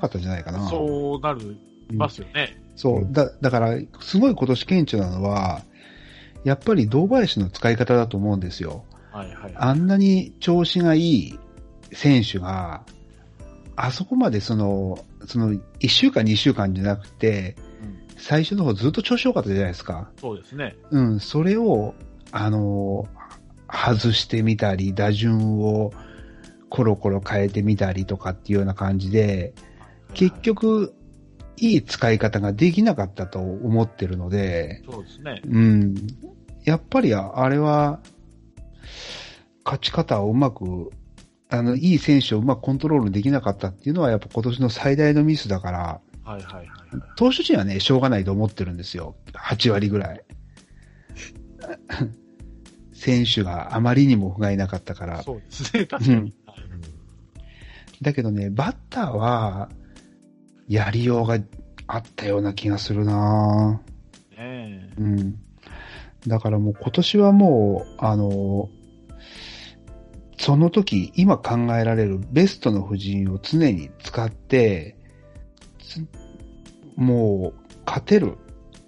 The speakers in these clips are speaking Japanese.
かったんじゃないかな。そうなる、ますよね。そう。だ、だから、すごい今年顕著なのは、やっぱり堂林の使い方だと思うんですよ。はいはい。あんなに調子がいい選手が、あそこまでその、その、1週間、2週間じゃなくて、うん最初の方ずっと調子良かったじゃないですか。そうですね。うん、それを、あの、外してみたり、打順をコロコロ変えてみたりとかっていうような感じで、結局、いい使い方ができなかったと思ってるので、そうですね。うん。やっぱりああれは、勝ち方をうまく、あの、いい選手をうまくコントロールできなかったっていうのはやっぱ今年の最大のミスだから、はいはいはいはい。投手陣はね、しょうがないと思ってるんですよ。8割ぐらい。選手があまりにも不甲斐なかったから。そうですね、確かうんに。だけどね、バッターは、やりようがあったような気がするなねえうん。だからもう今年はもう、あの、その時、今考えられるベストの布陣を常に使って、つもう勝てる。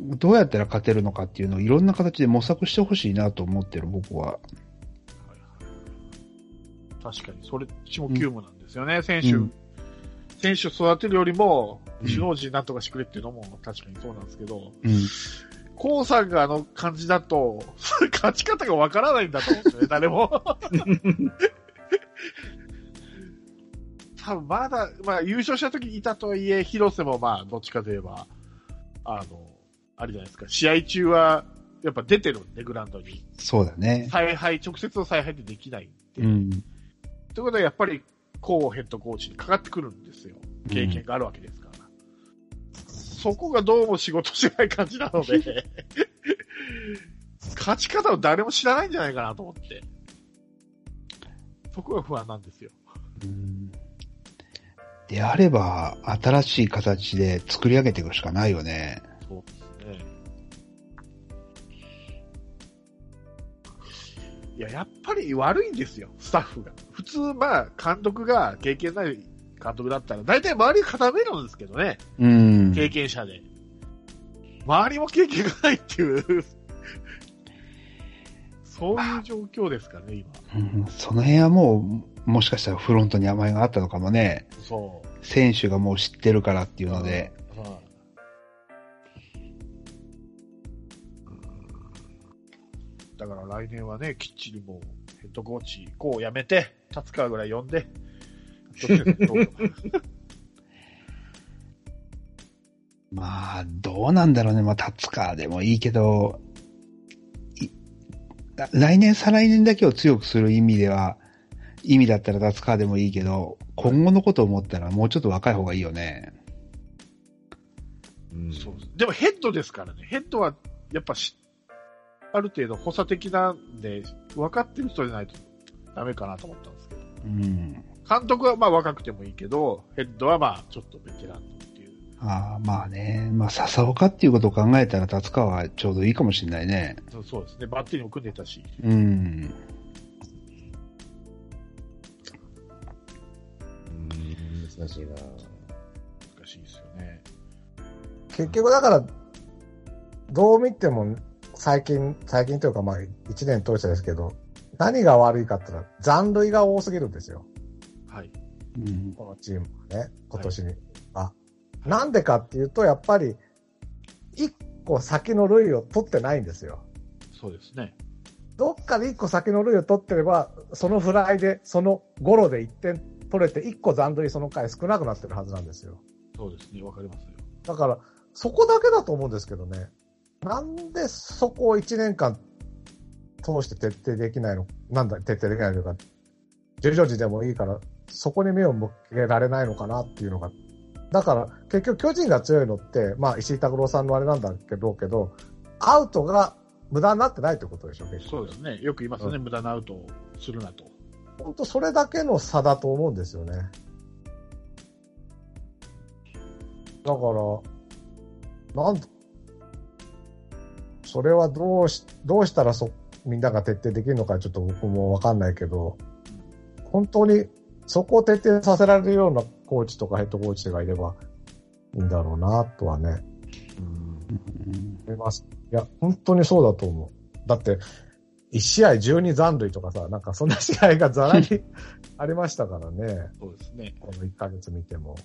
どうやったら勝てるのかっていうのをいろんな形で模索してほしいなと思ってる、僕は。確かに、それっちも急務なんですよね、うん選手育てるよりも、うん首脳陣なんとかしてくれっていうのも確かにそうなんですけど、うん。コウさんがあの感じだと、勝ち方がわからないんだと思うんですよね、誰も。多分まだ、まあ優勝した時いたとはいえ、広瀬もまあ、どっちかといえば、あの、あれじゃないですか、試合中は、やっぱ出てるんで、グラウンドに。そうだね。采配、直接の采配ってできないんで。うん。ということはやっぱり、コウヘッドコーチにかかってくるんですよ。経験があるわけですから。そこがどうも仕事してない感じなので、勝ち方を誰も知らないんじゃないかなと思って。そこが不安なんですよ。うんであれば、新しい形で作り上げていくしかないよね。そうですね。いや、やっぱり悪いんですよ、スタッフが。普通、まあ、監督が経験ない監督だったら、大体周り固めるんですけどね。うん。経験者で。周りも経験がないっていう、そういう状況ですかね、今。うんその辺はもう、もしかしたらフロントに甘えがあったのかもね。そう。選手がもう知ってるからっていうので。はいだから来年はね、きっちりもう、ヘッドコーチ、こうやめて、立川ぐらい呼んで、まあ、どうなんだろうね。まあ、立川でもいいけど、い来年、再来年だけを強くする意味では、意味だったら立川でもいいけど、今後のことを思ったらもうちょっと若い方がいいよね。うんそうですでもヘッドですからね。ヘッドは、やっぱし、ある程度補佐的なんで、分かってる人じゃないとダメかなと思ったんですけど。うん。監督はまあ若くてもいいけど、ヘッドはまあちょっとベテランのっていう。ああまあね。まあ、笹岡っていうことを考えたら立川はちょうどいいかもしれないね。そうそうですね。バッテリーも組んでたし。うん。うん難しいな難しいですよね。結局だから、どう見ても、最近、最近というかまあ、一年通してですけど、何が悪いかって言ったら、残塁が多すぎるんですよ。はい。うん。このチームはね、今年に。あ、なんでかっていうと、やっぱり、一個先の塁を取ってないんですよ。そうですね。どっかで一個先の塁を取ってれば、そのフライで、そのゴロで一点取れて、一個残塁その回少なくなってるはずなんですよ。そうですね。わかりますよ。だから、そこだけだと思うんですけどね。なんでそこを一年間通して徹底できないの？なんだ、徹底できないのか。十条時でもいいから、そこに目を向けられないのかなっていうのが。だから、結局巨人が強いのって、まあ石井拓郎さんのあれなんだけど、けど、アウトが無駄になってないってことでしょ、結局。そうですね。よく言いますね。う無駄なアウトをするなと。本当それだけの差だと思うんですよね。だから、なんそれはどうし、どうしたらそ、みんなが徹底できるのかちょっと僕もわかんないけど、本当にそこを徹底させられるようなコーチとかヘッドコーチがいればいいんだろうな、とはね、ういます。いや、本当にそうだと思う。だって、1試合12残塁とかさ、なんかそんな試合がざらに ありましたからね。そうですね。この1ヶ月見ても。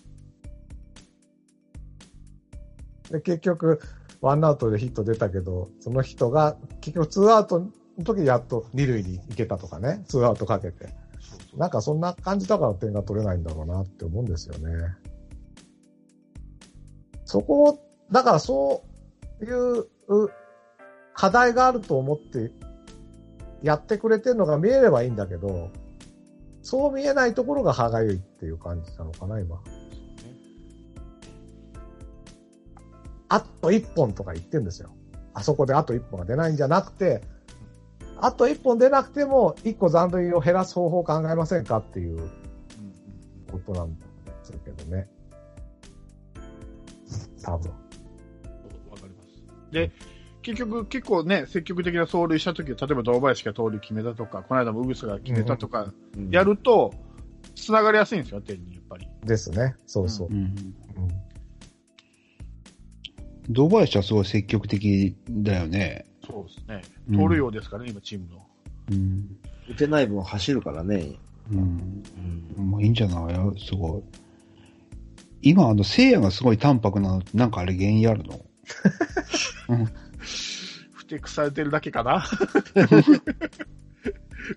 で、結局、ワンアウトでヒット出たけど、その人が、結局ツーアウトの時やっと二塁に行けたとかね、ツーアウトかけて。なんかそんな感じだから点が取れないんだろうなって思うんですよね。そこを、だからそういうう課題があると思ってやってくれてるのが見えればいいんだけど、そう見えないところが歯がゆいっていう感じなのかな、今。あと一本とか言ってんですよ。あそこであと一本が出ないんじゃなくて、あと一本出なくても、一個残塁を減らす方法を考えませんかっていううんうんことなんですけどね。多分。わかります。で、結局、結構ね、積極的な走塁したとき、例えば堂林が盗塁決めたとか、この間もウグスが決めたとか、うんやると、繋がりやすいんですよ、点に、やっぱり。ですね。そうそう。うんうん堂林はすごい積極的だよね。そうですね。うん盗塁王ですからね、今、チームの。うん。打てない分走るからね。うん。うん。もういいんじゃない？すごい。今、あの、聖夜がすごい淡白なのって、なんかあれ原因あるの？ふてくされてるだけかな？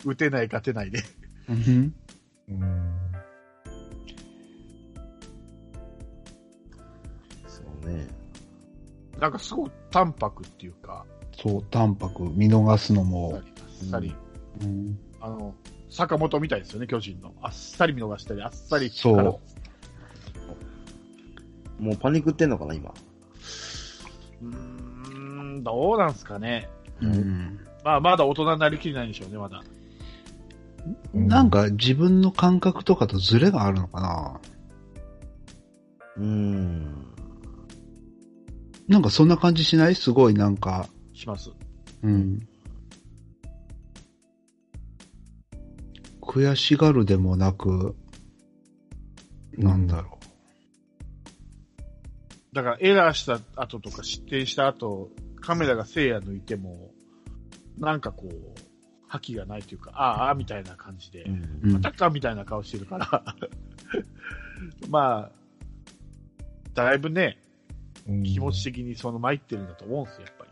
打てない、勝てないで。うん。うんそうね。なんかすごい淡白っていうか、そう、淡白、見逃すのあも。っさり、うん。あの、坂本みたいですよね、巨人の。あっさり見逃したり、あっさり。そうもうパニックってんのかな、今？うーん、どうなんすかね。うん。まあ、まだ大人になりきれないんでしょうね、まだ。なんか自分の感覚とかとズレがあるのかなうーん。なんかそんな感じしない？すごいなんか、します。うん。悔しがるでもなく、なんだろだからエラーした後とか失点した後、カメラが聖夜抜いても、なんかこう、覇気がないというか、ああ、ああ、みたいな感じで、うんう。うんまたかみたいな顔してるから、まあ、だいぶね、うん気持ち的にその参ってるんだと思うんですよ、やっぱり。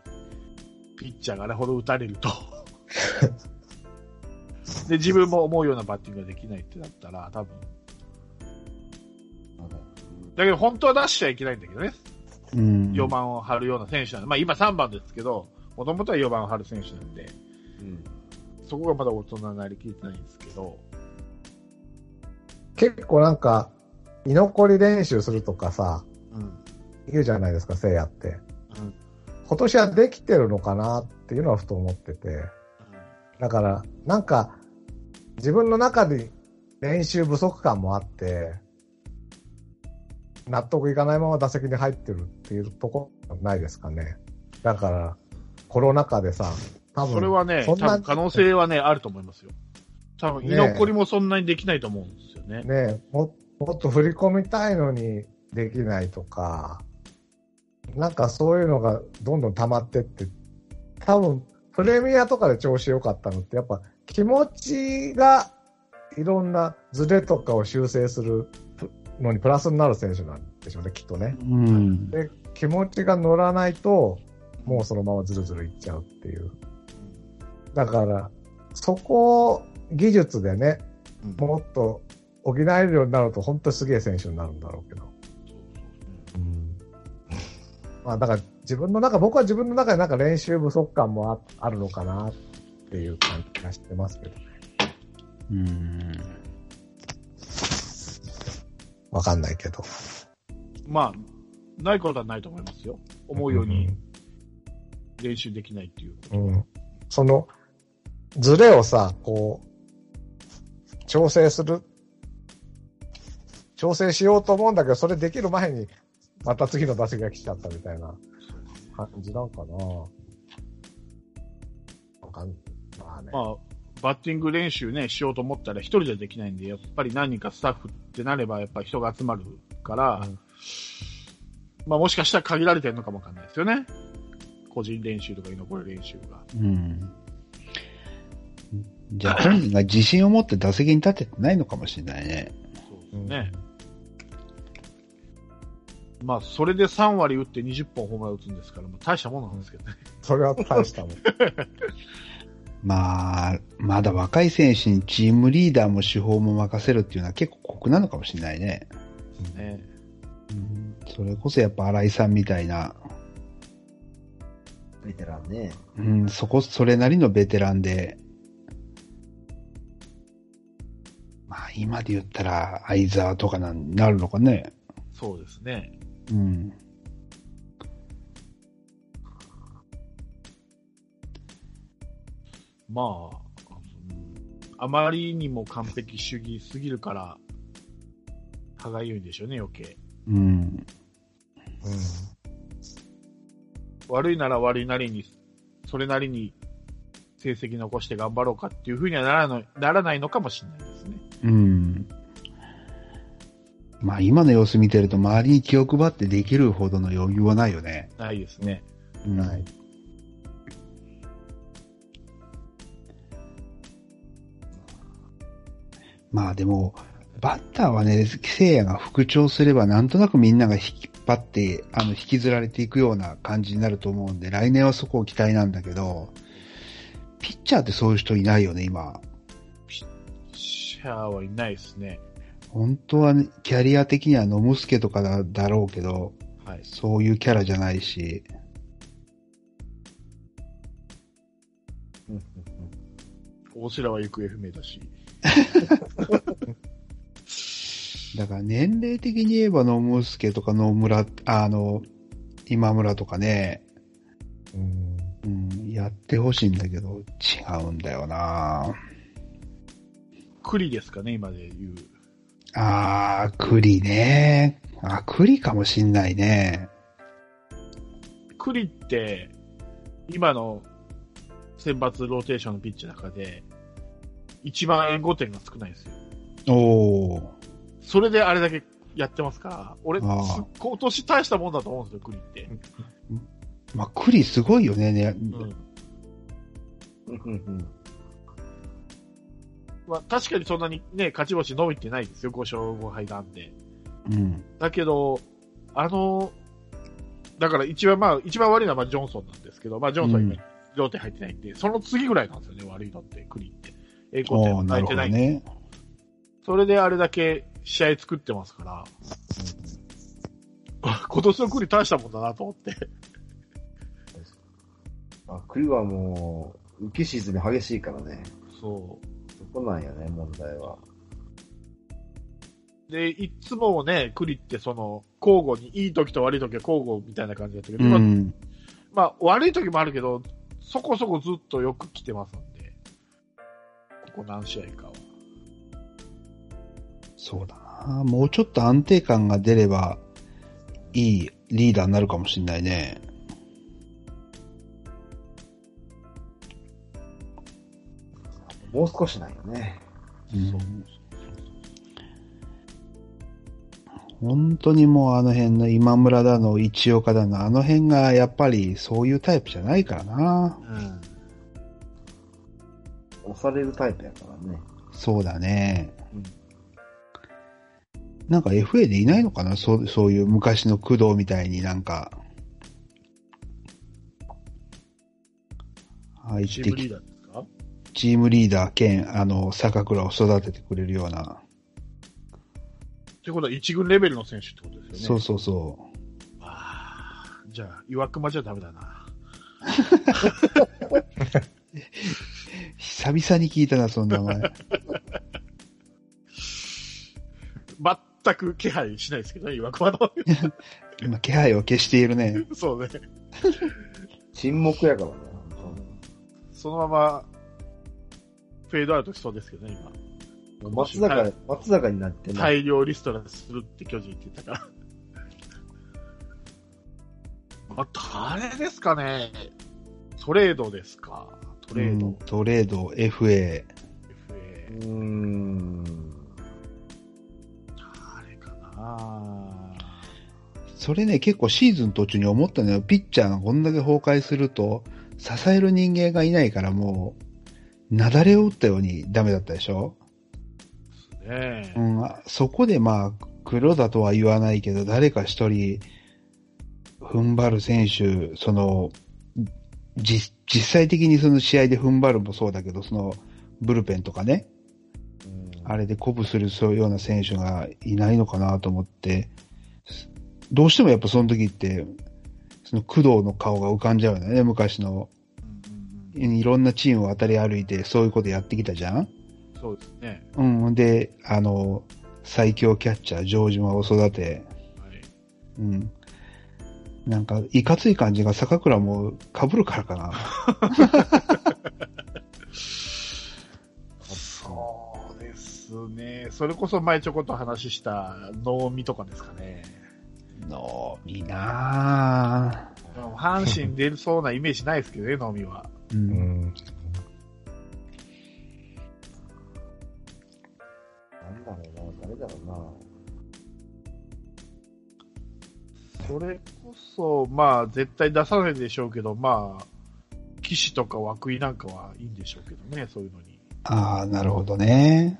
ピッチャーがあれほど打たれると。で、自分も思うようなバッティングができないってなったら、多分。だけど本当は出しちゃいけないんだけどね。うん。4番を張るような選手なんで、まあ今3番ですけど、もともとは4番を張る選手なんで、うん。そこがまだ大人になりきれてないんですけど、結構なんか、居残り練習するとかさ、うん。言うじゃないですか、聖夜って。うん今年はできてるのかなっていうのはふと思ってて。だから、なんか、自分の中で練習不足感もあって、納得いかないまま打席に入ってるっていうところないですかね。だから、コロナ禍でさ、多分それはね、多そんな分可能性はね、あると思いますよ。多分、ね居残りもそんなにできないと思うんですよね。ねも、もっと振り込みたいのにできないとか、なんかそういうのがどんどん溜まってって、多分、プレミアとかで調子良かったのって、やっぱ気持ちがいろんなズレとかを修正するのにプラスになる選手なんでしょうね、きっとね。うん。で、気持ちが乗らないと、もうそのままズルズルいっちゃうっていう。だから、そこを技術でね、うんもっと補えるようになると本当にすげえ選手になるんだろうけど。まあだから自分の中、僕は自分の中でなんか練習不足感もああるのかなっていう感じがしてますけど。うん。わかんないけど。まあ、ないことはないと思いますよ。思うように練習できないっていう。うん。うん。その、ズレをさ、こう、調整する、調整しようと思うんだけど、それできる前に、また次の打席が来ちゃったみたいな感じなんかな。わかんまあね。まあ、バッティング練習ね、しようと思ったら一人でできないんで、やっぱり何人かスタッフってなれば、やっぱり人が集まるから、うんまあもしかしたら限られてるのかもわかんないですよね。個人練習とか居残り練習が。うん。じゃあ本人が自信を持って打席に立ててないのかもしれないね。そうですね。まあ、それで3割打って20本ホームラン打つんですから、まあ、大したものなんですけどね。それは大したもん。まあ、まだ若い選手にチームリーダーも手法も任せるっていうのは結構酷なのかもしれないね。ねうんそれこそやっぱ新井さんみたいな、ベテランね。うん、そこ、それなりのベテランで、まあ今で言ったら相沢とかなんなるのかね。そうですね。うん。まあ、うんあまりにも完璧主義すぎるから、歯がゆいんでしょうね、余計。うん。うん。悪いなら悪いなりに、それなりに成績残して頑張ろうかっていうふうにはならないならないのかもしれないですね。うん。まあ今の様子見てると周りに気を配ってできるほどの余裕はないよね。ないですね。うんはい。まあでも、バッターはね、聖夜が復調すればなんとなくみんなが引っ張って、あの、引きずられていくような感じになると思うんで、来年はそこを期待なんだけど、ピッチャーってそういう人いないよね、今。シャアはいないですね。本当はね、キャリア的には野ムスケとかだだろうけど、はい。そういうキャラじゃないし、うんうん大白は行方不明だし。だから年齢的に言えば野ムスケとか野村、あの、今村とかね、うん。うん、やってほしいんだけど、違うんだよな栗ですかね、今で言う。あー、栗ね。あ、栗かもしんないね。栗って、今の選抜ローテーションのピッチの中で、一番援護点が少ないんですよ。おー。それであれだけやってますから、俺、今年大したもんだと思うんですよ、栗って。まあ、栗すごいよね。ねうん。うんうんうんまあ、確かにそんなにね、勝ち星伸びてないですよ、5勝5敗なんで。うん。だけど、あの、だから一番まあ、一番悪いのはまあジョンソンなんですけど、まあジョンソン今うん、両手入ってないんで、その次ぐらいなんですよね、悪いのって、栗って。栄光点おー、なるほも泣いてない。どね。それであれだけ試合作ってますから、今年の栗大したもんだなと思って。あ、栗はもう、浮き沈み激しいからね。そう。そこなんやね、問題は。で、いつもね、栗ってその、交互に、いい時と悪い時は交互みたいな感じだったけど、今うん。まあ、悪い時もあるけど、そこそこずっとよく来てますんで、ここ何試合かは。そうだな。もうちょっと安定感が出れば、いいリーダーになるかもしんないね。もう少しなんよね。うん本当にもうあの辺の今村だの、一岡だの、あの辺がやっぱりそういうタイプじゃないからな。うん。押されるタイプやからね。そうだね。うんなんか FA でいないのかな？そうそういう昔の工藤みたいになんか。入ってきチチームリーダー兼、あの、坂倉を育ててくれるような。ってことは一軍レベルの選手ってことですよね。そうそうそあーじゃあ、岩熊じゃダメだな。う。久々に聞いたな、そんな名前。全く気配しないですけどね、岩熊の。今、気配を消しているね。そうね。沈黙やからね、本そのまま、フェードアウトしそうですけどね、今。松坂、松坂になってね。大量リストラするって巨人って言ったから。ま あ、誰ですかねトレードですか？トレード、うんトレード、FA。FA うーん。あれかなそれね、結構シーズン途中に思ったのよ。ピッチャーがこんだけ崩壊すると、支える人間がいないからもう、雪崩を打ったようにダメだったでしょ？ねう。ん、あそこでまあ、黒だとは言わないけど、誰か一人、踏ん張る選手、その、実、実際的にその試合で踏ん張るもそうだけど、その、ブルペンとかね、あれで鼓舞するそういうような選手がいないのかなと思って、どうしてもやっぱその時って、その工藤の顔が浮かんじゃうよね、昔の。いろんなチームを渡り歩いてそういうことやってきたじゃん？そうですね。うん。で、あの、最強キャッチャー、城島を育て、はい。うん。なんか、いかつい感じが坂倉も被るからかな。そうですね。それこそ前ちょこっと話した能見とかですかね。のみなぁ。阪神出るそうなイメージないですけどね、能見は。う。うんん。なんだろうな、誰だろうな。それこそ、まあ、絶対出さないでしょうけど、まあ、騎士とか涌井なんかはいいんでしょうけどね、そういうのに。ああ、なるほどね。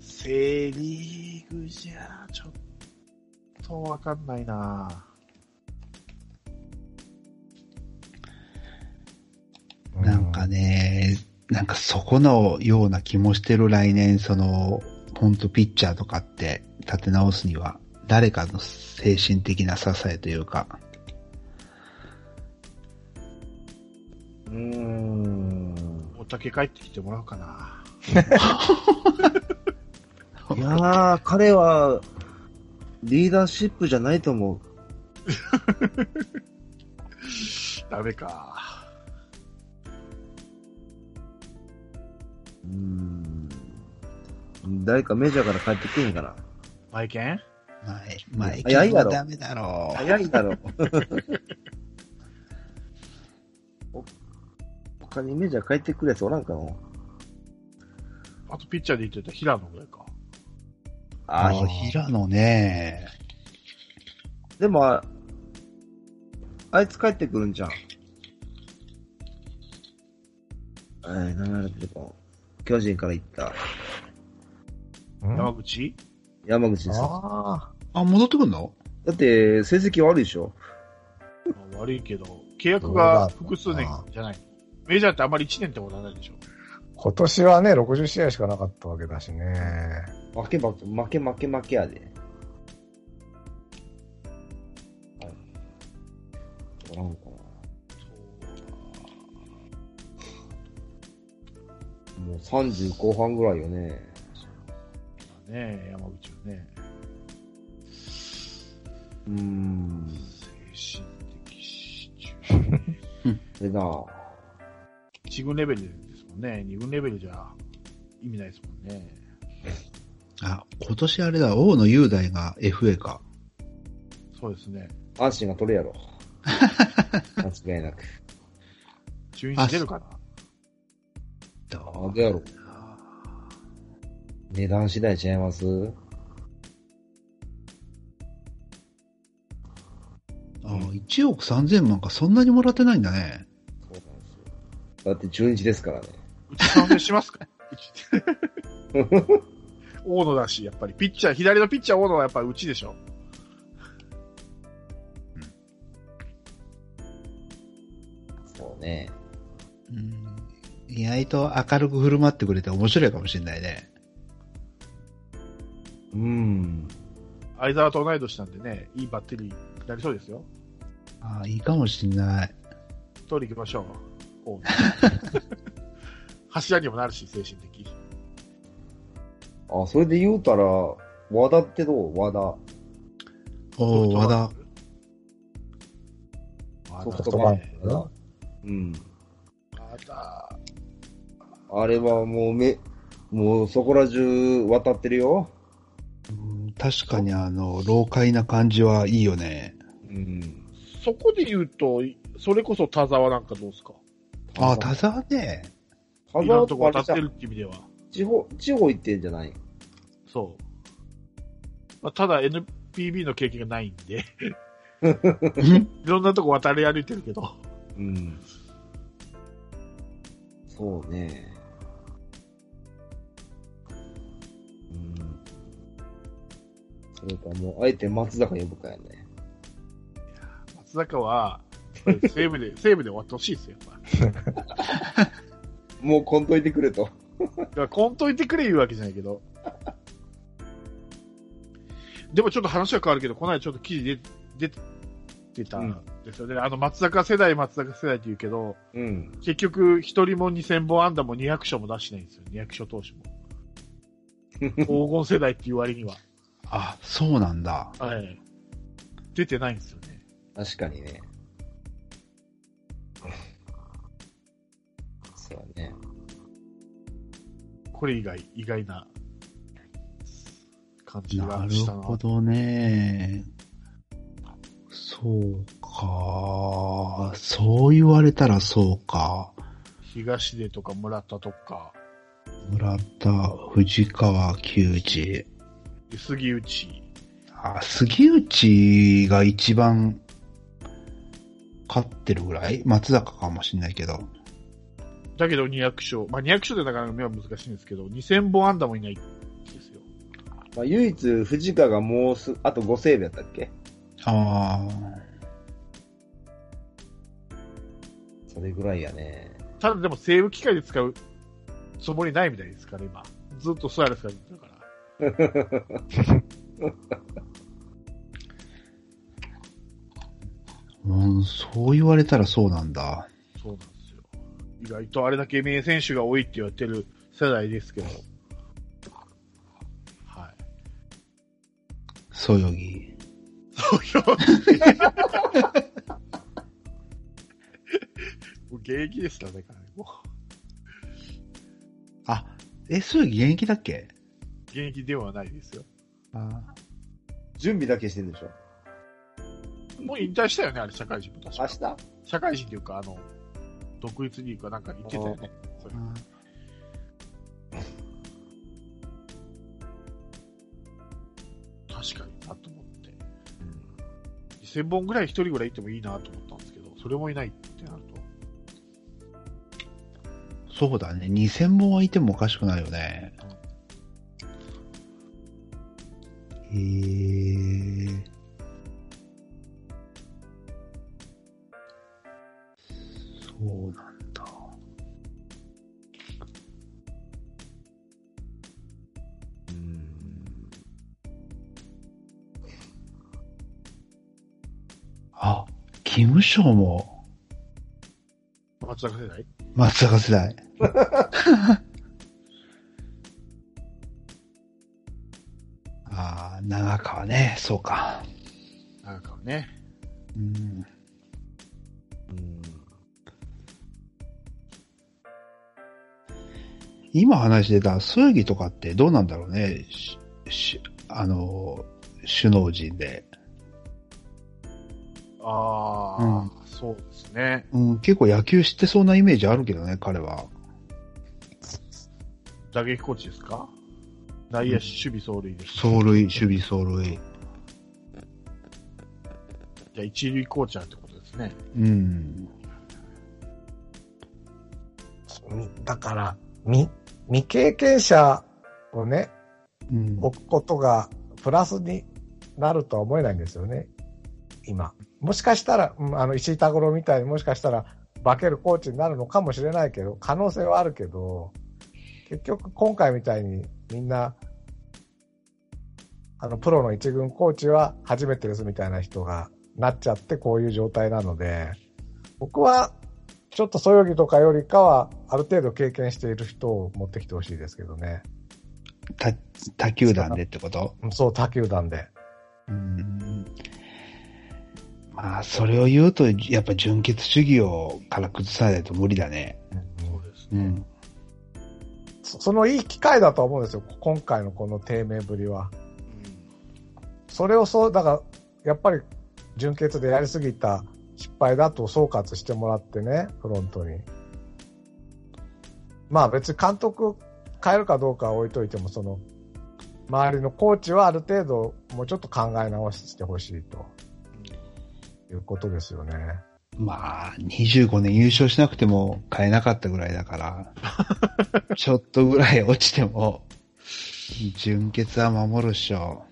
セリーグじゃ、ちょっとわかんないななんかね、なんかそこのような気もしてる来年、その、本当ピッチャーとかって立て直すには、誰かの精神的な支えというか、うーん。おたけ帰ってきてもらおうかな。いやー、彼は、リーダーシップじゃないと思う。ダメか。うーん。誰かメジャーから帰ってくるんかな。マイケン？前、前、早いやろダメだろう。早いだろ。お他にメジャー帰ってくるやつおらんかなあとピッチャーで言ってた平野ぐらいか。ああ、あ平野ね。でもあ、あいつ帰ってくるんじゃん。えー、名前が出てこん巨人から行ったうん？山口？山口です。ああ、戻ってくんの？だって、成績悪いでしょまあ悪いけど、契約が複数年じゃない。メジャーってあんまり1年ってことはないでしょ。あ。今年はね、60試合しかなかったわけだしね。負け負け、負け負け負けやで。はい。おらんかもう30後半ぐらいよね。そうだね、山口はね。うーん。精神的支柱。でな、1軍レベルですもんね。2軍レベルじゃ意味ないですもんね。あ、今年あれだ、大野雄大が FA か。そうですね。安心が取るやろ。間違いなく。中日出るかなどうやろ。値段次第ちゃいます？あ1億3000万か、そんなにもらってないんだね。そうなんですよ。だって中日ですからね。うち賛成しますかうち 大野だし、やっぱり。ピッチャー、左のピッチャー大野はやっぱうちでしょ。そうね。うん。意外と明るく振る舞ってくれて面白いかもしれないね。うん。相沢と同い年なんでね、いいバッテリーになりそうですよ。あいいかもしんない。通り行きましょう。柱にもなるし、精神的。あ、それで言うたら、和田ってどう？和田。おー、和田。ソ和田フトバンク。うん。和田。あれはもうめ、もうそこら中渡ってるよ。うん確かにあの、老快な感じはいいよね。うん。そこで言うと、それこそ田沢なんかどうですか？あ、田沢ね。田いろんなと沢とかこ当たってるって意味では。地方、地方行ってんじゃない？そう。まあ、ただ NPB の経験がないんで、う んいろんなとこ渡り歩いてるけど、うん。そうね。それかもう、あえて松坂呼ぶかやね。松坂は、西武で、西武で終わってほしいですよ。もうこんといてくれと。だから、こんといてくれ言うわけじゃないけど。でもちょっと話は変わるけど、この間ちょっと記事で出てたんですよね。あの、松坂世代、松坂世代って言うけど、うん。結局、一人も2000本安打も200勝も出してないんですよ。200勝投手も。黄金世代っていう割には。あ、そうなんだ。はい。出てないんですよね。確かにね。そうだね。これ以外、意外な感じなるがしたな。ほどね。そうか。そう言われたらそうか。東出とか村田とか、村田、藤川球児。で杉内、あ、杉内が一番勝ってるぐらい？松坂かもしんないけど。だけど200勝。まあ、200勝でなかなか目は難しいんですけど、2000本安打もいないですよ。まあ、唯一、藤川がもうす、あと5セーブやったっけ？あそれぐらいやね。ただでもセーブ機械で使うつもりないみたいですから、今。ずっとスアレスが言ってるから。あ、うん、そう言われたらそうなんだ。そうなんですよ。意外とあれだけ名選手が多いって言われてる世代ですけど。はい。そよぎ。そうよ。もう現役ですからね、もあ、え、そよぎ現役だっけ？う現役ではないですよ。あ準備だけしてるでしょ？もう引退したよね、あれ、社会人も確明か。日？社会人っていうか、あの、独立リーグかなんかに行ってたよね。それ確かになと思って。2000本ぐらい一人ぐらいいってもいいなと思ったんですけど、それもいないってなると。そうだね。2000本はいてもおかしくないよね。へえ。そうなんだ。あ、キムショーも松坂世代？松坂世代。ね、そうか。なんかね。うん。うん。今話してた、そよぎとかってどうなんだろうね。ししあの、首脳陣で。ああ、うんそうですね。うん、結構野球知ってそうなイメージあるけどね、彼は。打撃コーチですか？内野守備走塁です。走塁、守備走塁。じゃあ一塁コーチャーってことですね。うん。みだから、未、未経験者をね、うん。置くことがプラスになるとは思えないんですよね、今。もしかしたら、うんあの、石井太郎みたいにもしかしたら化けるコーチになるのかもしれないけど、可能性はあるけど、結局今回みたいにみんな、あの、プロの一軍コーチは初めてですみたいな人がなっちゃってこういう状態なので、僕はちょっとそよぎとかよりかは、ある程度経験している人を持ってきてほしいですけどね。他、他球団でってこと？うんそう、他球団で。うん。まあ、それを言うと、やっぱ純血主義をから崩さないと無理だね。そうですね。うん。そのいい機会だと思うんですよ、今回のこの低迷ぶりは。それをそう、だから、やっぱり、純潔でやりすぎた失敗だと総括してもらってね、フロントに。まあ別に監督変えるかどうかは置いといても、その、周りのコーチはある程度もうちょっと考え直してほしいということですよね。まあ、25年優勝しなくても買えなかったぐらいだから、ちょっとぐらい落ちても、純潔は守るっしょ。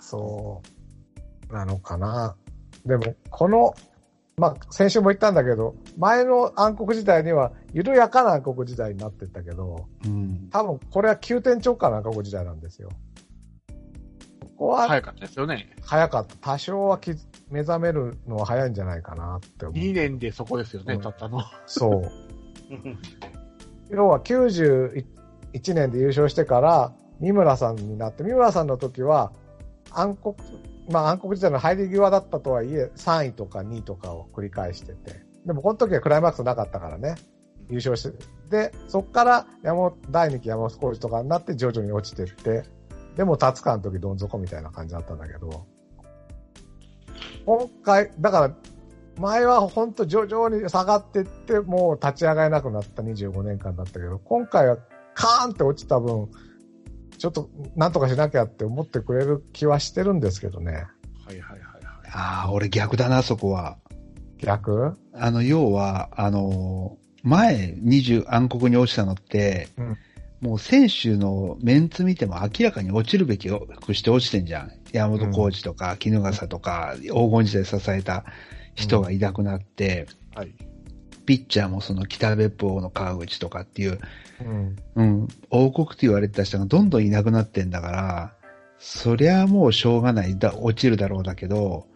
そう、なのかな。でも、この、まあ、先週も言ったんだけど、前の暗黒時代には緩やかな暗黒時代になってったけど、うん。多分これは急転直下の暗黒時代なんですよ。ここは早かったですよね。早かった。多少はき目覚めるのは早いんじゃないかなって思う。2年でそこですよね、うんたったの。そう。要は91年で優勝してから、三村さんになって、三村さんの時は、暗黒、まあ暗黒時代の入り際だったとはいえ、3位とか2位とかを繰り返してて。でもこの時はクライマックスなかったからね。優勝して。で、そっから山本、第2期山本浩二とかになって徐々に落ちてって、でも達川の時どん底みたいな感じだったんだけど、今回、だから前は本当徐々に下がってって、もう立ち上がれなくなった25年間だったけど、今回はカーンって落ちた分、ちょっとなんとかしなきゃって思ってくれる気はしてるんですけどね。はいはいはいはい。ああ、俺逆だな、そこは。逆？あの、要は、あの、前20暗黒に落ちたのって、うんもう選手のメンツ見ても明らかに落ちるべきくして落ちてんじゃん。山本浩二とか、絹笠とか、黄金時代支えた人がいなくなって、はい。ピッチャーもその北別府の川口とかっていう、うん。うん、王国って言われてた人がどんどんいなくなってんだから、そりゃもうしょうがない、だ落ちるだろうだけど、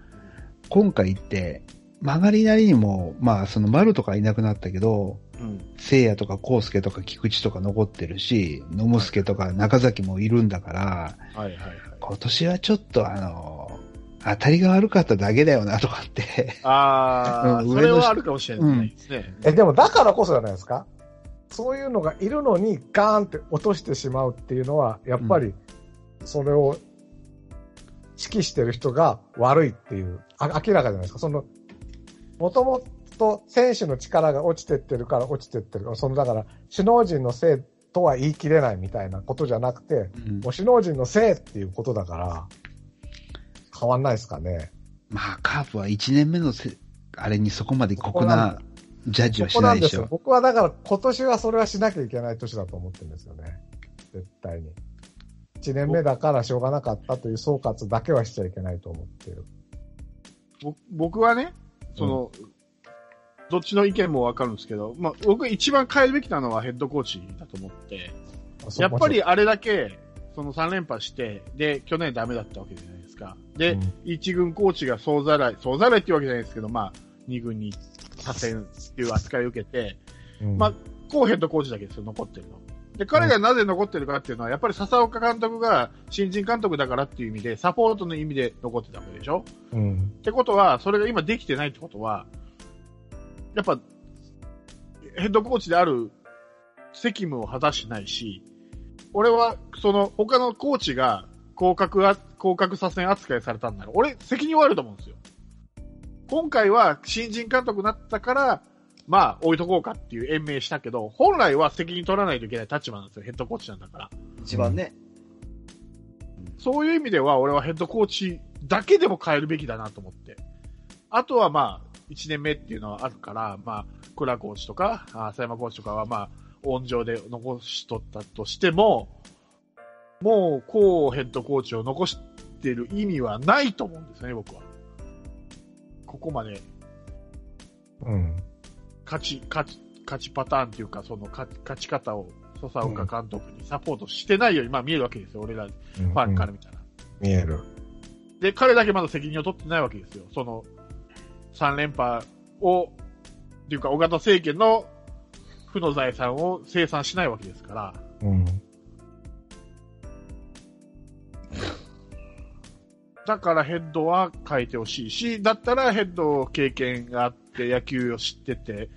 今回って、曲がりなりにも、まあその丸とかいなくなったけど、うん。聖夜とか康介とか菊池とか残ってるし、野茂助とか中崎もいるんだから、はいはいはい。今年はちょっとあの、当たりが悪かっただけだよなとかって、ああ、うんそれはあるかもしれないですね。え、でもだからこそじゃないですか？そういうのがいるのにガーンって落としてしまうっていうのは、やっぱり、それを指揮してる人が悪いっていう、あ明らかじゃないですか。その、もともと選手の力が落ちてってるから落ちてってる。その、だから、首脳陣のせいとは言い切れないみたいなことじゃなくて、うんもう首脳陣のせいっていうことだから、変わんないですかね。まあカープは1年目のせあれにそこまで酷なジャッジはしそこなんですよ。ないでしょ。僕はだから今年はそれはしなきゃいけない年だと思ってるんですよね。絶対に。1年目だからしょうがなかったという総括だけはしちゃいけないと思ってる。ぼ僕はね、その、どっちの意見もわかるんですけど、まあ、僕一番変えるべきなのはヘッドコーチだと思って、やっぱりあれだけ、その3連覇して、で、去年ダメだったわけじゃないですか。で、うん一軍コーチが総ざらい、総ざらいっていうわけじゃないですけど、まあ、二軍に左遷っていう扱いを受けて、うんまあ、コーヘッドコーチだけですよ、残ってるの。で、彼がなぜ残ってるかっていうのは、やっぱり笹岡監督が新人監督だからっていう意味で、サポートの意味で残ってたわけでしょ？うん。ってことは、それが今できてないってことは、やっぱ、ヘッドコーチである責務を果たしてないし、俺は、その、他のコーチが降格あ、降格させん扱いされたんなら、俺、責任はあると思うんですよ。今回は新人監督になったから、まあ、置いとこうかっていう延命したけど、本来は責任取らないといけない立場なんですよ、ヘッドコーチなんだから。一番ね。そういう意味では、俺はヘッドコーチだけでも変えるべきだなと思って。あとはまあ、1年目っていうのはあるから、まあ、倉コーチとか、あ浅山コーチとかはまあ、温情で残しとったとしても、もう、こうヘッドコーチを残してる意味はないと思うんですね、僕は。ここまでうん。勝ち、勝ち、勝ちパターンっていうか、その勝ち勝ち方を、笹岡監督にサポートしてないように、まあ見えるわけですよ、俺らフうんァンから見たら。見える。で、彼だけまだ責任を取ってないわけですよ。その、3連覇を、っていうか、尾形政権の負の財産を生産しないわけですから、うん。だからヘッドは変えてほしいし、だったらヘッド経験があって、野球を知ってて、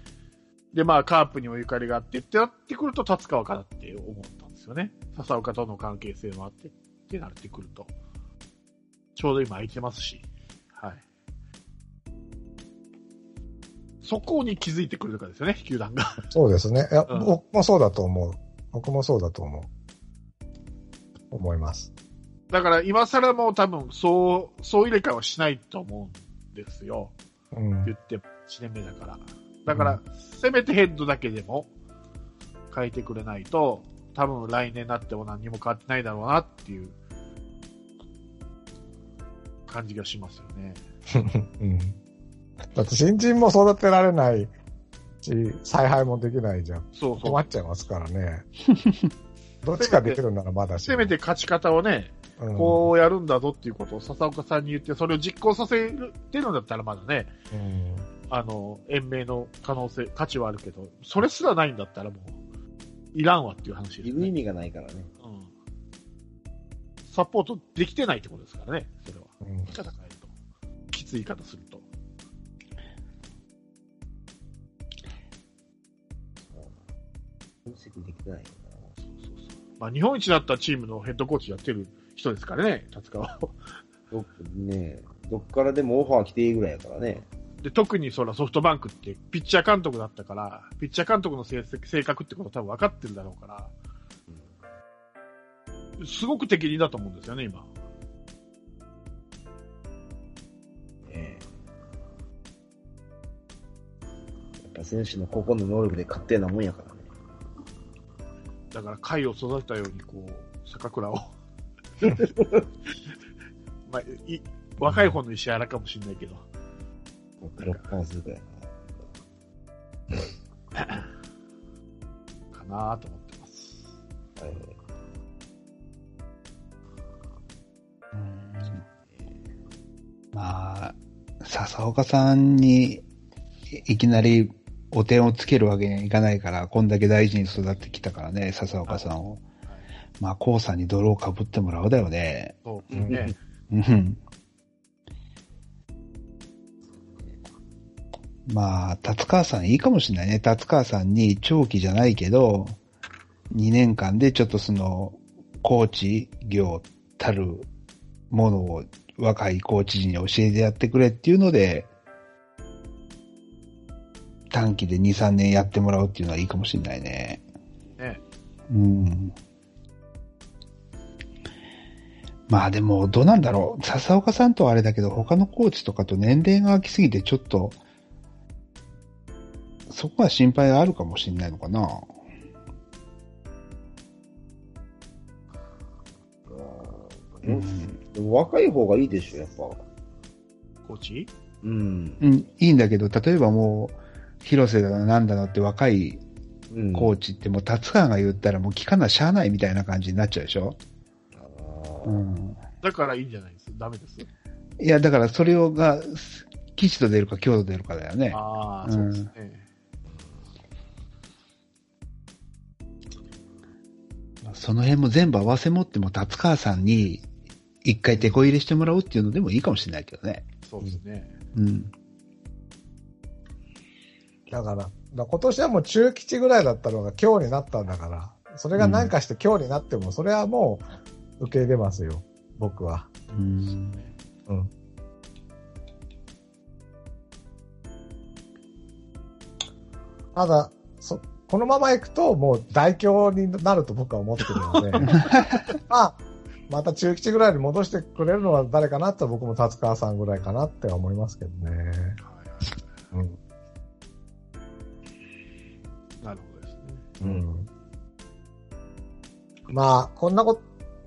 で、まあ、カープにもゆかりがあってってなってくると、達川かなって思ったんですよね。笹岡との関係性もあってってなってくると。ちょうど今空いてますし。はい。そこに気づいてくれるかですよね、球団が。そうですね。いや、うん僕もそうだと思う。僕もそうだと思う。思います。だから今更もう多分、そう、そう入れ替えはしないと思うんですよ。うん。言っても1年目だから。だから、せめてヘッドだけでも変えてくれないと、多分来年になっても何にも変わってないだろうなっていう感じがしますよね。うん。だって新人も育てられないし、采配もできないじゃん。そうそう。困っちゃいますからね。どっちかできるならまだしも。せめて勝ち方をね、うん、こうやるんだぞっていうことを笹岡さんに言って、それを実行させるってるんだったらまだね、うん。あの、延命の可能性、価値はあるけど、それすらないんだったらもう、いらんわっていう話ですね。いる意味がないからね。うん。サポートできてないってことですからね、それは。うん言い方変えると。きつい言い方すると。分析できてないよそうそうそう。まあ、日本一だったチームのヘッドコーチやってる人ですからね、達川は。な。どっねどっからでもオファー来ていいぐらいやからね。で、特にそらソフトバンクってピッチャー監督だったから、ピッチャー監督の成績性格ってこと多分分かってるだろうから、すごく適任だと思うんですよね、今。ええやっぱ選手の個々の能力で勝手なもんやからね。だから貝を育てたように、こう、坂倉を。まあ、い若い方の石原かもしれないけど。もうプロッパーズぐらいやかなと思ってます。な。はいうんまあ、笹岡さんにいいきなりお点をつけるわけにはいかないから、こんだけ大事に育ってきたからね、笹岡さんを。まあ、コウさんに泥をかぶってもらうだよね。そうですね。うん。まあ、達川さんいいかもしれないね。達川さんに長期じゃないけど、2年間でちょっとその、コーチ業たるものを若いコーチ陣に教えてやってくれっていうので、短期で2、3年やってもらうっていうのはいいかもしれないね。ねうん。まあでも、どうなんだろう。笹岡さんとはあれだけど、他のコーチとかと年齢が空きすぎて、ちょっと、そこは心配があるかもしれないのかな。うん。でも若い方がいいでしょ、やっぱ。コーチ？うん。うん、いいんだけど、例えばもう、広瀬だのなんだのって若いうん。コーチってもう達川が言ったらもう聞かなしゃあないみたいな感じになっちゃうでしょ？うん。だからいいんじゃないです？ダメです？いや、だからそれをが、吉と出るか強度出るかだよね。ああ、うんそうですね。その辺も全部合わせ持っても達川さんに一回手こ入れしてもらうっていうのでもいいかもしれないけどね。そうですね。うん。だから、だから今年はもう中吉ぐらいだったのが今日になったんだから、それが何かして今日になっても、それはもう受け入れますよ。僕は。うん。うん。ただ、そ、このまま行くともう大凶になると僕は思ってるので、ま あ、また中吉ぐらいに戻してくれるのは誰かなって僕も達川さんぐらいかなって思いますけどね。はいうん。なるほどですね。うん。まあ、こんなこと、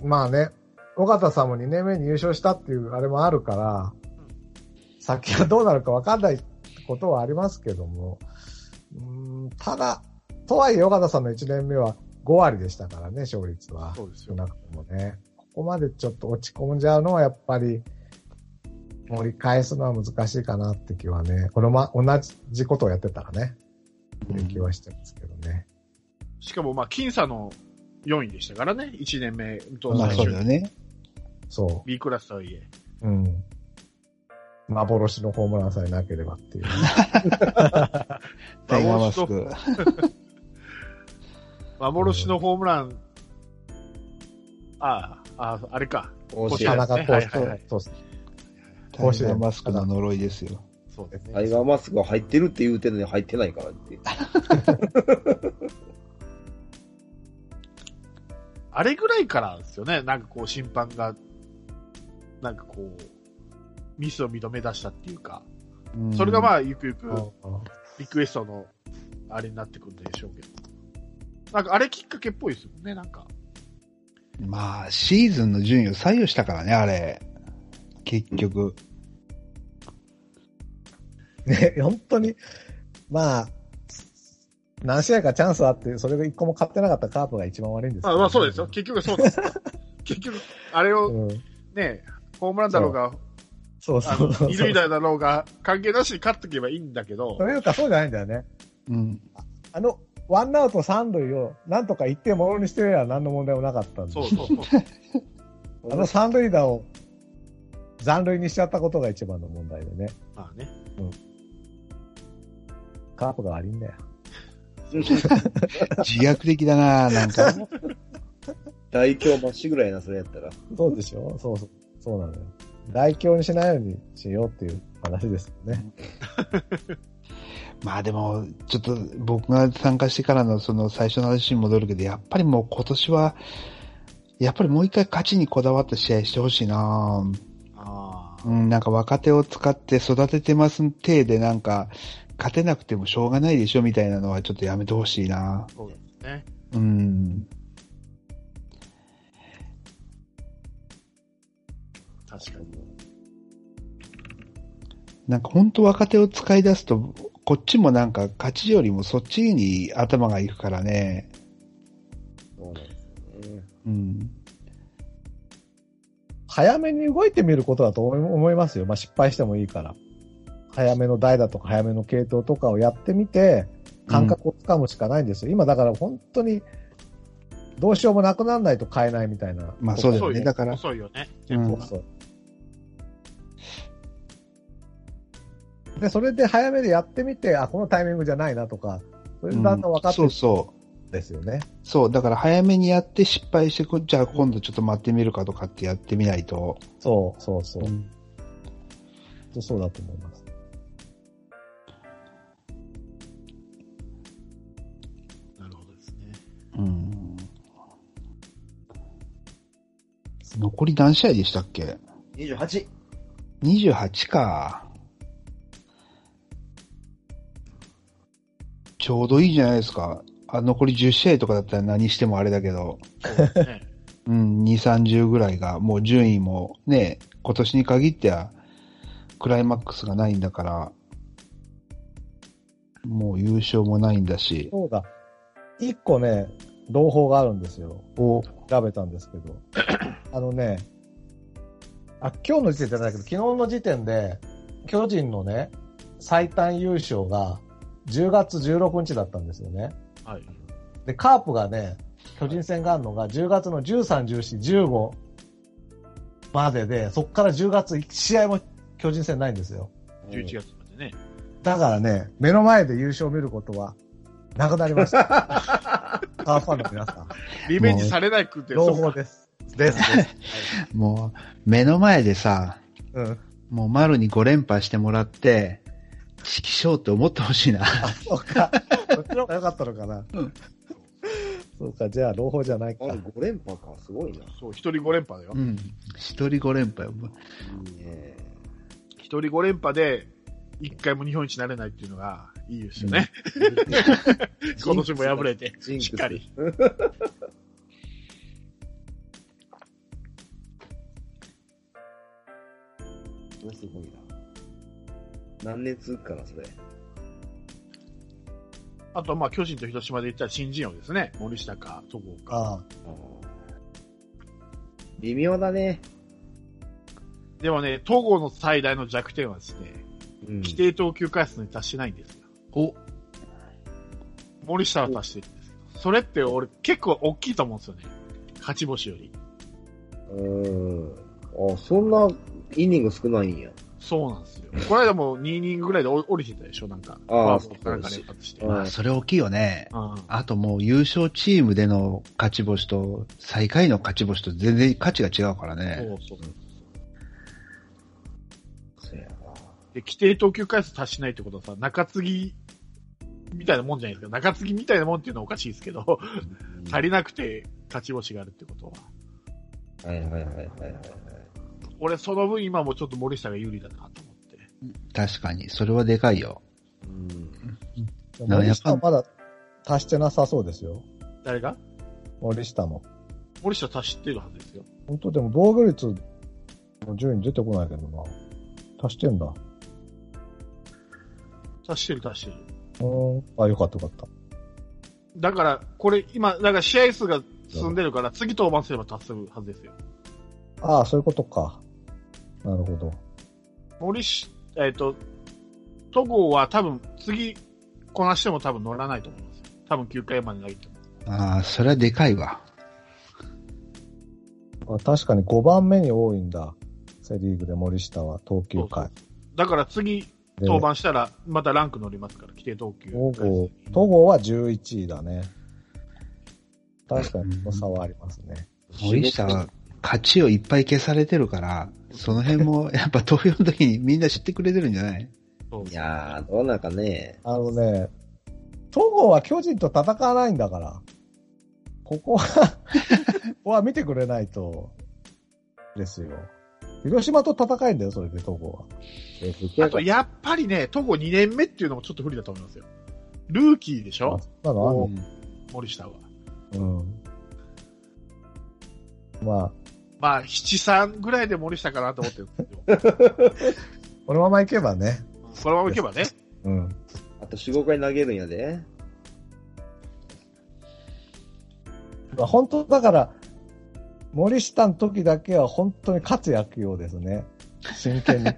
まあね、尾形さんも2年目に優勝したっていうあれもあるから、先はどうなるかわかんないことはありますけども、うん、ただ、とはいえ尾形さんの1年目は5割でしたからね、勝率は。そうですよ。少なくともね。ここまでちょっと落ち込んじゃうのはやっぱり、盛り返すのは難しいかなって気はね、このま、同じことをやってたらね、っていう気はしてますけどね。しかも、まあ、僅差の4位でしたからね、1年目とまあ最初に。そうね。そ B クラスとはいえ。う。うん。幻のホームランさえなければっていうね。タイガーマスク。幻のホームラン、ああ、ああ、あれか。甲子園甲子園田中投手はいはいはいと、そうタイガーマスクの呪いですよ。そうですね。タイガーマスクが入ってるって言うてるのに入ってないからって。あれぐらいからですよね。なんかこう審判が、なんかこう、ミスを認め出したっていうか、うんそれがまあ、ゆくゆくうんリクエストの、あれになってくるんでしょうけど。なんかあれきっかけっぽいですもんね、なんか。まあ、シーズンの順位を左右したからね、あれ。結局。ね、本当に、まあ、何試合かチャンスあって、それが一個も勝ってなかったカープが一番悪いんですまあまあそうですよ。結局そうです。結局、あれをうん。ね、ホームランだろうが、そうあのそうそう。二塁打だろうが、関係なしに勝っておけばいいんだけどと、いうか、そうじゃないんだよね。うん。あの、ワンアウト三塁を、なんとか一点ものにしてれば何の問題もなかったんで。そうそうそう。あの三塁打を残塁にしちゃったことが一番の問題でね。まあね。カープが悪いんだよ。自虐的だななんか。大凶まっしぐらいな、それやったら。そうでしょ？そうそう。そうなのよ。大凶にしないようにしようっていう話ですよね。まあでも、ちょっと僕が参加してからのその最初の話に戻るけど、やっぱりもう今年は、やっぱりもう一回勝ちにこだわった試合してほしいなああ。うん、なんか若手を使って育ててます体でなんか、勝てなくてもしょうがないでしょみたいなのはちょっとやめてほしいなそうですね。うん。確かに。なんか本当若手を使い出すと、こっちもなんか勝ちよりもそっちに頭が行くからね。そうなんですよね。うん。早めに動いてみることだと思いますよ。まあ失敗してもいいから。早めの代打とか早めの系統とかをやってみて、感覚をつかむしかないんですよ。今だから本当に、どうしようもなくならないと買えないみたいな。まあそうだよ遅いねだから遅いよね。うんそうそう。で、それで早めでやってみて、あ、このタイミングじゃないなとか、それでだんだん分かってそるうそう。んですよね。そう、だから早めにやって失敗してこ、じゃあ今度ちょっと待ってみるかとかってやってみないと。そう、そうそう。うんそうだと思います。なるほどですね。うん。残り何試合でしたっけ？28。?28 か。ちょうどいいじゃないですか。あ残り10試合とかだったら何してもあれだけど、そう ん、2、30ぐらいが、もう順位もね、今年に限っては、クライマックスがないんだから、もう優勝もないんだし、そうだ。一個ね、朗報があるんですよ。お、調べたんですけど。あのね、あ、今日の時点じゃないけど、昨日の時点で、巨人のね、最短優勝が10月16日だったんですよね。はい。で、カープがね、巨人戦があるのが10月の13、14、15までで、そこから10月1試合も巨人戦ないんですよ。11月までね。だからね、目の前で優勝を見ることはなくなりました。カープファンの皆さん。リベンジされないくって、朗そう報です。です。ですもう、目の前でさ、うん。もう丸に5連覇してもらって、指揮賞って思ってほしいな。そうか。こっちの方が良かったのかな。うんそうか、じゃあ朗報じゃないかあ。5連覇か、すごいな。そう、一人5連覇だよう。ん。一人5連覇よ。いね。一人5連覇で、一回も日本一になれないっていうのがいいですよね。今年も敗れて、しっかり。すごいな。何年続くかな、それ。あと、まあ、巨人と広島で言ったら新人王ですね。森下か、戸郷か。ああ微妙だね。でもね、戸郷の最大の弱点はですね、うん。規定投球回数に達してないんですよ。お、森下は達してるんですよ。それって俺結構大きいと思うんですよね。勝ち星より。うん。あ、そんなイニング少ないんや。そうなんですよ。この間も2イニングぐらいで降りてたでしょ？なんか。ああフォアボールかなんか連発して。うんまあ、それ大きいよね。うんあともう優勝チームでの勝ち星と、最下位の勝ち星と全然価値が違うからね。そうそう。そう。で、規定投球回数達しないってことはさ、中継ぎみたいなもんじゃないですか。中継ぎみたいなもんっていうのはおかしいですけど、足りなくて勝ち星があるってことは。はいはいはいはいはい。俺、その分今もちょっと森下が有利だなと思って。確かに、それはでかいよ。うん。でも森下はまだ足してなさそうですよ。誰が？森下も。森下足してるはずですよ。本当でも防御率の順位出てこないけどな。足してんだ。足してる足してる。うーん。あ、よかったよかった。だから、これ今、だから試合数が進んでるから、次登板すれば達するはずですよ。ああ、そういうことか。なるほど。森下、えっ、と、戸郷は多分次こなしても多分乗らないと思いますよ。多分9回まで投げても。ああ、それはでかいわ。あ確かに5番目に多いんだ。セリーグで森下は投球回。だから次で登板したら、またランク乗りますから、規定投球。戸郷、戸郷は11位だね。確かに、その差はありますね。森下は勝ちをいっぱい消されてるから、その辺も やっぱ投票の時にみんな知ってくれてるんじゃない？いやー、どうなんかね。あのね、戸郷は巨人と戦わないんだから。ここは、ここは見てくれないと、ですよ。広島と戦いんだよ、それで戸郷は。えー、あと、やっぱりね、戸郷2年目っていうのもちょっと不利だと思いますよ。ルーキーでしょ？あそんなの？あんの森下は。うん。まあ、まあ、7、3ぐらいで森下かなと思ってるんですけど、このままいけばね。そのままいけばね。うん。あと4、5回投げるんやで。まあ、本当だから、森下の時だけは本当に勝つ野球をですね、真剣に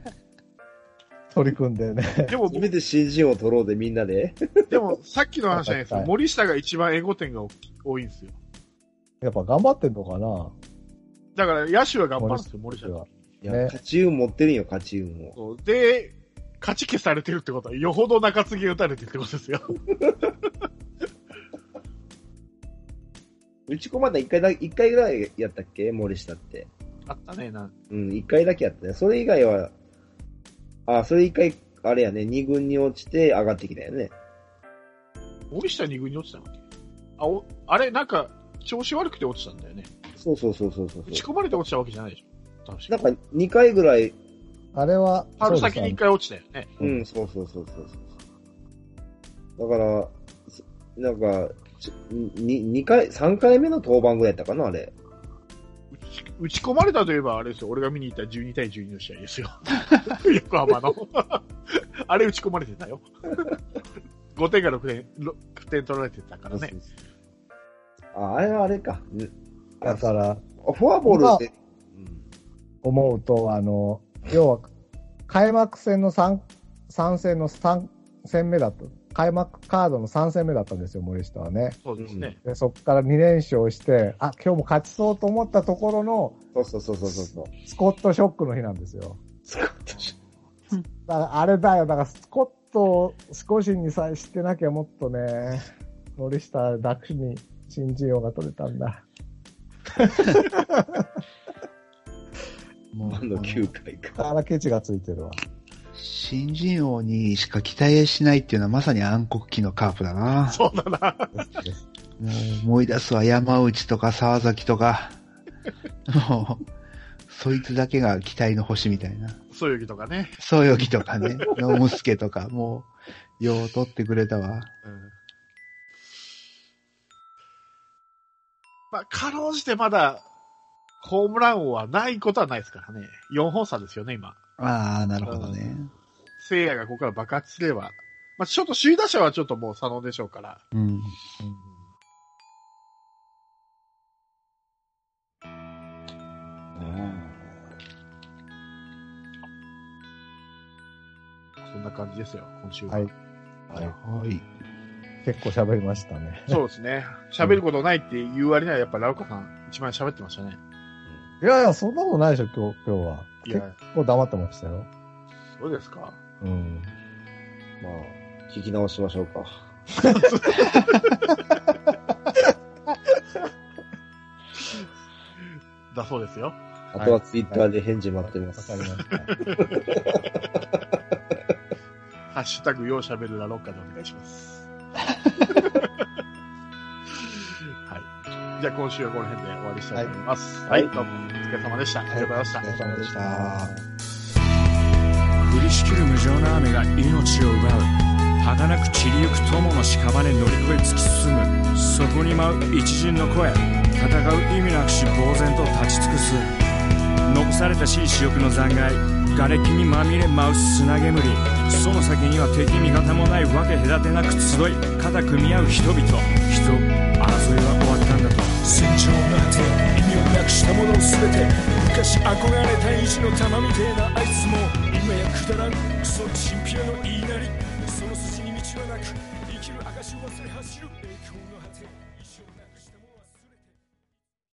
取り組んでね。でも、初めて新人を取ろうでみんなで。でも、さっきの話じゃないですか。はい森下が一番エゴ点が多いんですよ。やっぱ頑張ってんのかなだから、野手は頑張るんですよ、森下が。いや、ね勝ち運持ってるんよ、勝ち運を。で、勝ち消されてるってことは、よほど中継ぎ打たれてるってことですよ。打ち込まだ1回だ、一回ぐらいやったっけ？森下って。あったね、なんうん、1回だけやったね。それ以外は、あ、それ1回、あれやね、2軍に落ちて上がってきたよね。森下2軍に落ちたの？っけあ、お、あれ、なんか、調子悪くて落ちたんだよね。そうそうそうそうそう打ち込まれて落ちたわけじゃないでしょ。確かなんか2回ぐらい、あれは、春先に1回落ちたよね。うん、そうそうそうそうそう。だから、すなんか、二回、3回目の登板ぐらいやったかな、あれ。打ち打ち込まれたといえば、あれですよ。俺が見に行った12対12の試合ですよ。横浜の。あれ打ち込まれてたよ。5点か6点、6点取られてたからね。あ、あれはあれか。んだから、あフォアボールって、思うと、あの、要は、開幕戦の3、3戦の3戦目だった。開幕カードの3戦目だったんですよ、森下はね。そうですね。で、そこから2連勝して、あ、今日も勝ちそうと思ったところの、そうそうそうそうそうそう。スコットショックの日なんですよ。だからあれだよ、だからスコットを少しにさえしてなきゃもっとね、森下楽に新人王が取れたんだ。も今の9回だか。からケチがついてるわ。新人王にしか期待しないっていうのはまさに暗黒期のカープだな。そうだな。もう思い出すわ、山内とか沢崎とか。もう、そいつだけが期待の星みたいな。そういうとかね。そうよぎとかね、ノムスケとか、もう、よう取ってくれたわ。うんまあ、かろうじてまだ、ホームラン王はないことはないですからね。4本差ですよね、今。ああ、なるほどね。聖夜がここから爆発すれば。まあ、ちょっと首位打者はちょっともう佐野でしょうから。うん。そんな感じですよ、今週は。はい。はいはい。結構喋りましたね。そうですね。喋ることないって言う割にはやっぱラウカさん一番喋ってましたね。いやいや、そんなことないでしょ、今日、今日は。いや結構黙ってましたよ。そうですか。うん。まあ、聞き直しましょうか。だそうですよ。あとはツイッターで返事待ってます。わかりました。ハッシュタグようしゃべるラロッカでお願いします。じゃあ今週はこの辺で終わりしたいと思います。はい。どうもお疲れ様でした。ありがとうございました。お疲れ様でした。降りしきる無情な雨が命を奪う儚く散りゆく友の屍乗り越え突き進むそこに舞う一陣の声戦う意味なくし呆然と立ち尽くす残されたしい死翼の残骸瓦礫にまみれ舞う砂煙その先には敵味方もないわけ隔てなく集い肩組み合う人々人戦場の果て意味をなくしたもの全て。昔憧れた意地の玉みてえなあいつも今やくだらん。クソチンピラの言いなり。